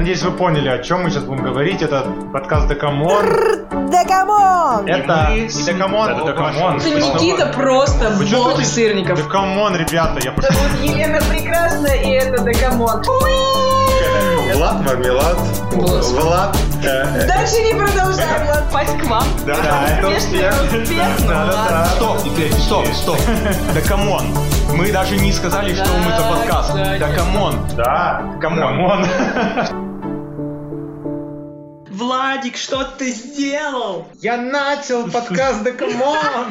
надеюсь, вы поняли, о чем мы сейчас будем говорить. Это подкаст Декамон. Декамон! Это не Декамон, это Декамон. Это Никита просто бог сырников. Да come on, ребята, я прошу. Зовут Елена Прекрасная, и это "Да come on". Влад Мармелад. Влад. э, Дальше не продолжаем, ладно. Пасть к вам. Да, да, это успех. Да, да, да. Стоп, теперь, стоп, стоп. Да come on. Мы даже не сказали, что мы за подкаст. Да come on. Да, come on. Владик, что ты сделал? Я начал подкаст "Да come on".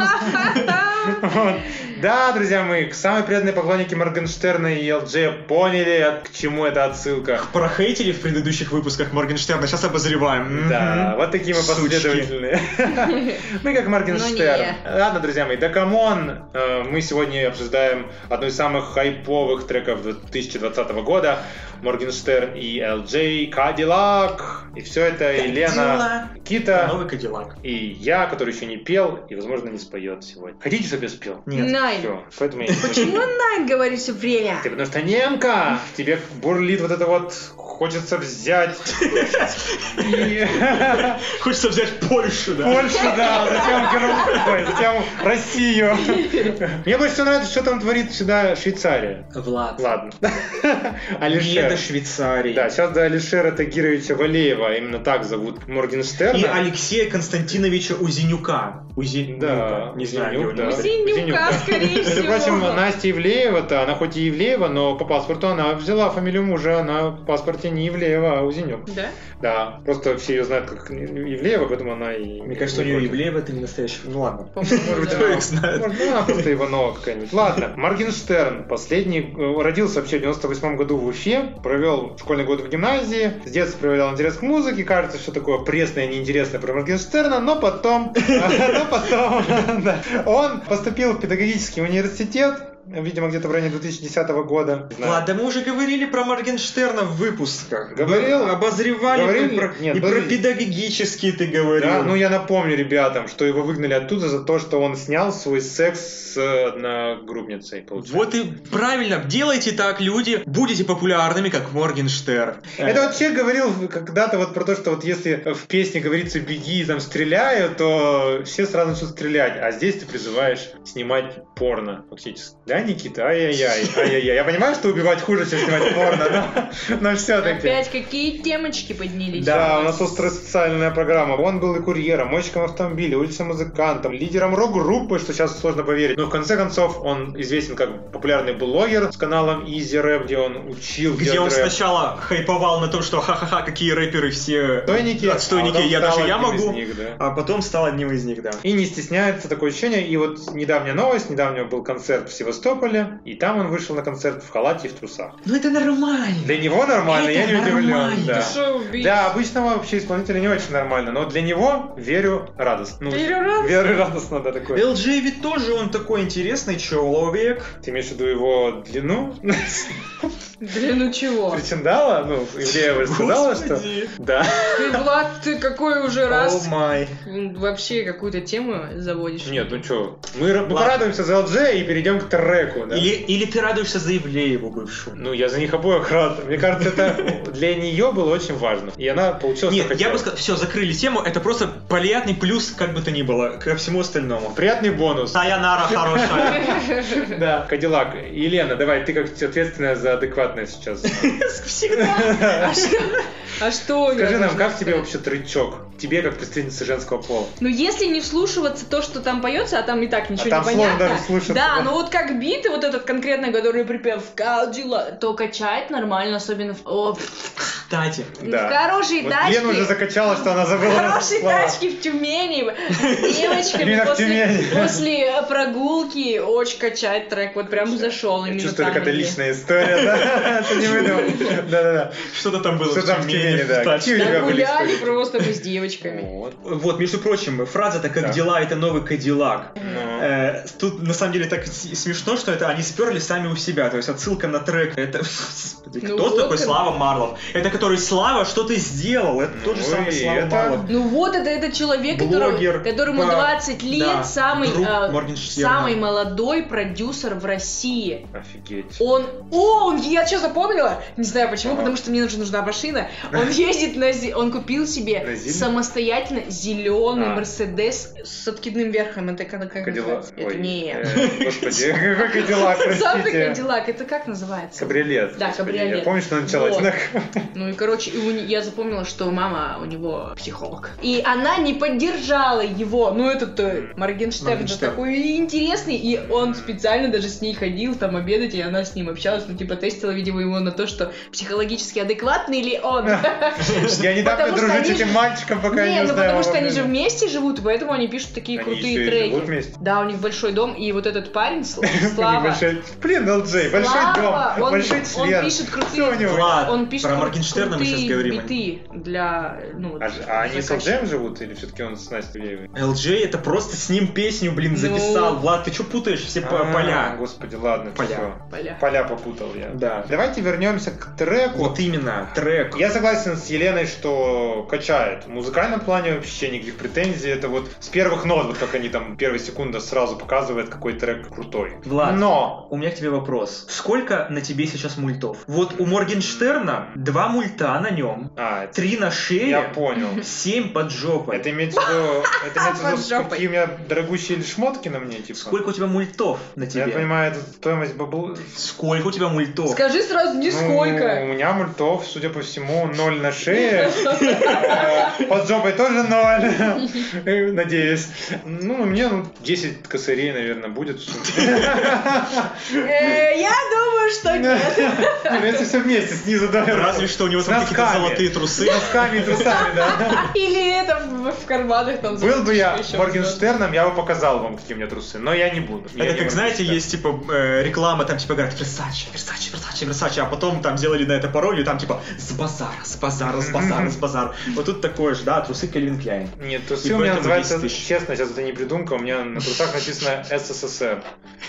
Да, друзья мои, самые преданные поклонники Моргенштерна и Элджея поняли, к чему эта отсылка. Прохейтили в предыдущих выпусках Моргенштерна, сейчас обозреваем. Да, вот такие мы последовательные. Мы как Моргенштерн. Ну. Ладно, друзья мои, да come on. Э, Мы сегодня обсуждаем одну из самых хайповых треков 2020 года. Моргенштерн и LJ, Кадиллак. И все это Елена, Кита Новый Кадиллак. и я, который еще не пел и, возможно, не споет сегодня. Хотите, чтобы я спел? Нет. Найн. Все, поэтому я не Почему Найн говорит все время? Ты потому что немка! Тебе бурлит вот это вот, хочется взять. И- Хочется взять Польшу, да? Польшу, да, затем, затем Россию. Мне больше всего нравится, что там творит сюда Швейцария. Влад. Ладно. Не Алишер. до Швейцарии. Да, сейчас до Алишера Тагировича Валеева, именно так зовут И Моргенштерна. Алексея Константиновича Узенюка. Узенюка. Да, не знаю, да. Узенюка, скорее Между всего. прочим, Настя Ивлеева-то, она хоть и Ивлеева, но по паспорту она взяла фамилию мужа, она в паспорте не Ивлеева, а Узенюк. Да? Да, просто все ее знают как Ивлеева, поэтому она и... Мне кажется, у нее Ивлеева это не настоящий. Ну ладно. Может кто их знает. Ну, она просто Иванова какая-нибудь. Ладно, Моргенштерн, последний, э, родился вообще в 98 году в Уфе, провел школьный год в гимназии, с детства проявлял интерес к музыке, кажется, что такое пресное, неинтересное про Моргенштерна, но потом, но потом, он поступил в педагогический университет, видимо, где-то в районе 2010 года. Ладно, мы уже говорили про Моргенштерна в выпусках. Говорил? Мы Обозревали Говорили? про, Нет, и про подожди. педагогические ты говорил. Да, ну я напомню ребятам, что его выгнали оттуда за то, что он снял свой секс с одногруппницей, получается. Вот и правильно, делайте так, люди, будете популярными, как Моргенштерн. Это вот человек говорил когда-то вот про то, что вот если в песне говорится «беги» и там «стреляю», то все сразу начнут стрелять, а здесь ты призываешь снимать порно фактически. Да, Никита? Ай-яй-яй, ай-яй-яй. Я понимаю, что убивать хуже, чем снимать порно, но, но все-таки. Опять какие темочки поднялись? Да, у нас острая социальная программа. Он был и курьером, мойщиком автомобиля, уличным музыкантом, лидером рок-группы, что сейчас сложно поверить. Но в конце концов он известен как популярный блогер с каналом Easy Rap, где он учил Где делать он рэп. сначала хайповал на том, что ха-ха-ха, какие рэперы все Отстойники, отстойники, а я даже я могу, них, да. а потом стал одним из них, да. И не стесняется такое ощущение. И вот недавняя новость, недавнего был концерт в Севастополе, и там он вышел на концерт в халате и в трусах. Ну это нормально. Для него нормально, Это я не удивлен. нормально. Да. Шоу-биз. Для обычного вообще исполнителя не очень нормально, но для него верю радостно. Ну, Верю радостно. Верю радостно, да, такое. LJ ведь тоже он такой интересный человек. Ты имеешь в виду его длину? Длину чего? Причиндала? Ну, Ивлеева же сказала, что... Да. Ты, Влад, ты какой уже О раз май. м, вообще какую-то тему заводишь? Нет, ну что, мы, порадуемся за LG и перейдем к треку, да? Или, или ты радуешься за Ивлееву бывшую? Ну, я за них обоих рад. Мне кажется, это для нее было очень важно. И она получила, Нет, я бы сказал, все, закрыли тему, это просто приятный плюс, как бы то ни было, ко всему остальному. Приятный бонус. Сайонара хорошая. Да, Кадиллак. Елена, давай, ты как ответственная за адекватность сейчас. Всегда. А что? А Скажи нам, как тебе вообще трючок? Тебе, как представительнице женского пола. Ну, если не вслушиваться то, что там поется, а там и так ничего там не понятно. Да, ну вот как биты, вот этот конкретно, который припев Калдила, то качает нормально, особенно в, Кстати, в Да. хорошей Вот тачке. Лена уже закачала, что она в забыла хорошей слова. тачке в Тюмени с девочками в после, Тюмени. после э, прогулки очень качает трек, вот прям зашел Я именно чувствую, там, как это где- личная история, да? Ты не выдумал. Да-да-да. что-то там было Что там в Тюмени, да? Да, гуляли просто мы с девочками. Вот. Между прочим, фраза-то «как Да. дела» — это новый Кадиллак. Ну. Э, Тут на самом деле так смешно, что это они сперли сами у себя. То есть отсылка на трек. Это Ну кто такой как- Слава Марлов? Это который Слава, что ты сделал? Это Ну тот же самый и Слава это-. Ну вот это, это человек, который, Блогер, которому по- 20 лет, да, самый, друг а, Моргенштерна. самый молодой продюсер в России. Офигеть. Он, о, он, я что запомнила? Не знаю почему, Ага. потому что мне нужна, нужна машина. Он ездит на, он купил себе На Зиле? самостоятельно зеленый А. Мерседес с откидным верхом. Это как, как Кадиллак. Это не. э, Господи, какой Кадиллак, это как называется? Кабриолет. Да, кабриолет. Я помню, что началось. Вот. так. Ну и, короче, и у не- я запомнила, что мама у него психолог. И она не поддержала его. Ну, этот э, Моргенштерн, же Моргенштерн. такой интересный. И он специально даже с ней ходил там обедать, и она с ним общалась. Ну, типа, тестила, видимо, его на то, что психологически адекватный ли он. Я не дам Потому что дружить с они этим же- мальчиком, пока Не, не ну потому что они же вместе живут, поэтому они пишут такие крутые треки. живут вместе? Да, у них большой дом, и вот этот парень, Слава, большой- Блин, ЛД, большой дом, он- большой он член. пишет крутые- он пишет Моргенштерна мы сейчас говорим. биты для, ну, вот, А, а они с заказчиков. ЛД живут или все-таки он с Настей Ивлеевой? LJ это просто с ним песню, блин, записал. Ну. Влад, ты что путаешь все А, поля? Господи, ладно, Поля. Поля. Поля попутал я. Да. Давайте вернемся к треку. Вот именно, трек. Я согласен с Еленой, что качает. В музыкальном плане вообще никаких претензий. Это вот с первых нот, вот как они там первая секунда сразу показывают, какой трек крутой. Влад. Но У меня к тебе вопрос. Сколько на тебе сейчас мультов? Вот у Моргенштерна два мульта на нем, А, это- три на шее, я понял. семь под жопой. Это имеется в виду, это имеется в виду, какие у меня дорогущие шмотки на мне, типа. Сколько у тебя мультов на Я тебе? понимаю, это стоимость бабл... Сколько у тебя мультов? Скажи сразу Ну, нисколько. у меня мультов, судя по всему, ноль на шее. Э, Под жопой тоже ноль. Э, Надеюсь. Ну, мне ну, 10 косарей, наверное, будет. Э, Я думаю, что нет. Ну, Если все вместе, снизу до Разве что него С там какие-то золотые трусы. Носками и трусами, да. Или это в, карманах там. Был бы я Моргенштерном, я бы показал вам, какие у меня трусы. Но я не буду. Это как, знаете, есть типа э, реклама, там типа говорят Versace, Versace, Versace, Versace, а потом там сделали на это пароль, и там типа с базара, с базара, с базара, с базара. Вот тут такое же, да, трусы Кельвин Кляйн. Нет, трусы у меня называются, 10 тысяч. честно, сейчас это не придумка, у меня на трусах написано СССР.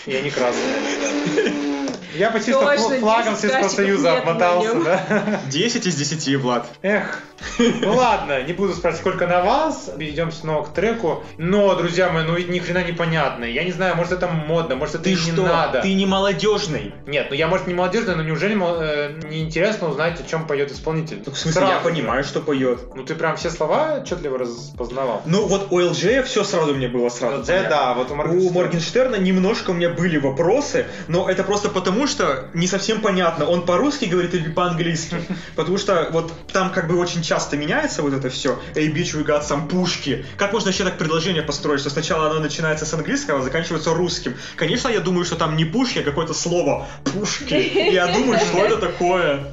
И они красные. Я почти что флагом 10 Советского Союза обмотался, да? 10 из 10, Влад. Эх, ну ладно, не буду спрашивать, сколько на вас. Перейдем снова к треку. Но, друзья мои, ну ни хрена непонятно. Я не знаю, может это модно, может это Ты и что? не надо. Ты не молодежный. Нет, ну я, может, не молодежный, но неужели э, не интересно узнать, о чем поет исполнитель? Ну, в смысле, я Сразу же. понимаю, что поет. Ну ты прям все слова отчетливо распознавал. Ну вот у LJ все сразу мне было сразу. Вот понятно. да, вот у У Моргенштерна. Моргенштерна немножко у меня были вопросы, но это просто потому, что не совсем понятно, он по-русски говорит или по-английски. Потому что вот там как бы очень часто меняется вот это все. Эй, bitch, we got some пушки. Как можно вообще так предложение построить, что сначала оно начинается с английского, а заканчивается русским? Конечно, я думаю, что там не пушки, а какое-то слово пушки. И я думаю, что это такое.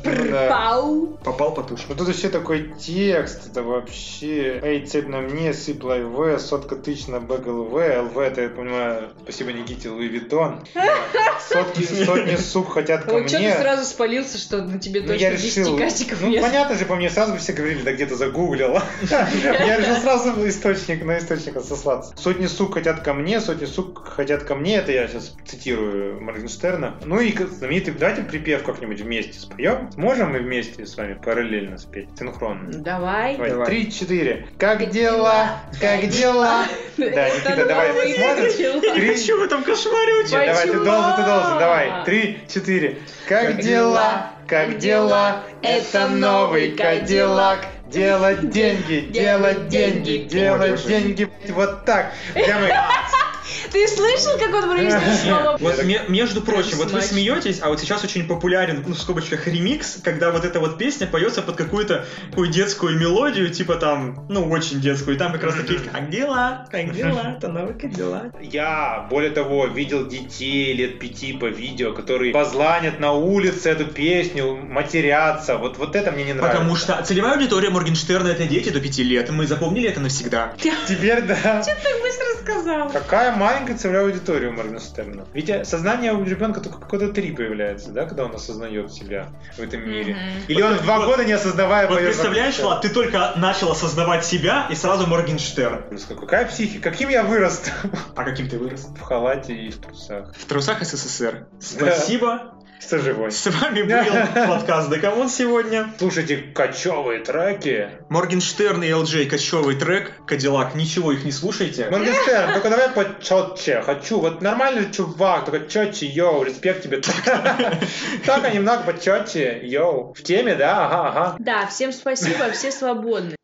Пау. Попал по тушке. Ну тут вообще такой текст, это вообще Эй, цепь на мне, сыпла В, сотка тысяч на БГЛВ, ЛВ, это, я понимаю, спасибо Никите Луи Виттон. Сотки, сотни сук хотят ко Вот что ты мне. сразу спалился, что на тебе Ну, точно я 10 решил, кастиков ну нет. понятно же, по мне сразу бы все говорили, да где-то загуглил. Я решил сразу на источник, на источник сослаться. Сотни сук хотят ко мне, сотни сук хотят ко мне, это я сейчас цитирую Моргенштерна. Ну и знаменитый, давайте припев как-нибудь вместе споем. Сможем мы вместе с вами параллельно спеть, синхронно? Давай. Давай, Давай. три-четыре. Как дела? Как дела? Да, Никита, давай, начал. Три, Ты что в этом кошмаре нет, давай, ты должен, ты должен, давай. Три, четыре. Как дела? Как дела? Это новый Кадиллак. Делать деньги, делать деньги, делать деньги. Вот так. Мои, Ты слышал, как он произнес слово? Вот ме- между прочим, вот вы смеетесь, а вот сейчас очень популярен, ну, в скобочках, ремикс, когда вот эта вот песня поется под какую-то такую детскую мелодию, типа там, ну, очень детскую, и там как раз такие, как дела, как дела, это новый дела. Я, более того, видел детей лет пяти по видео, которые позланят на улице эту песню, матерятся. Вот, вот это мне не нравится. Потому что целевая аудитория Моргенштерна это дети до пяти лет, и мы запомнили это навсегда. Теперь да. Так быстро сказал. Какая маленькая целевая аудитория у Моргенштерна. Ведь э, сознание у ребенка только какое-то три появляется, да, когда он осознает себя в этом мире. Мгм. Или он в два Вот- года не осознавая Вот представляешь. Влад, ты только начал осознавать себя, и сразу Моргенштерн. Какая психика? Каким я вырос? А каким ты вырос? В халате и в трусах. В трусах СССР. Спасибо. Что живой? С вами был подкаст "Да come on" сегодня. Слушайте качёвые треки. Моргенштерн и Элджей, качёвый трек, Cadillac, ничего их не слушайте. Моргенштерн, только давай почетче. Хочу. Вот нормальный чувак, только четче, yo, респект тебе. Только немного почетче, yo. В теме, да? Ага, ага. Да, всем спасибо, все свободны.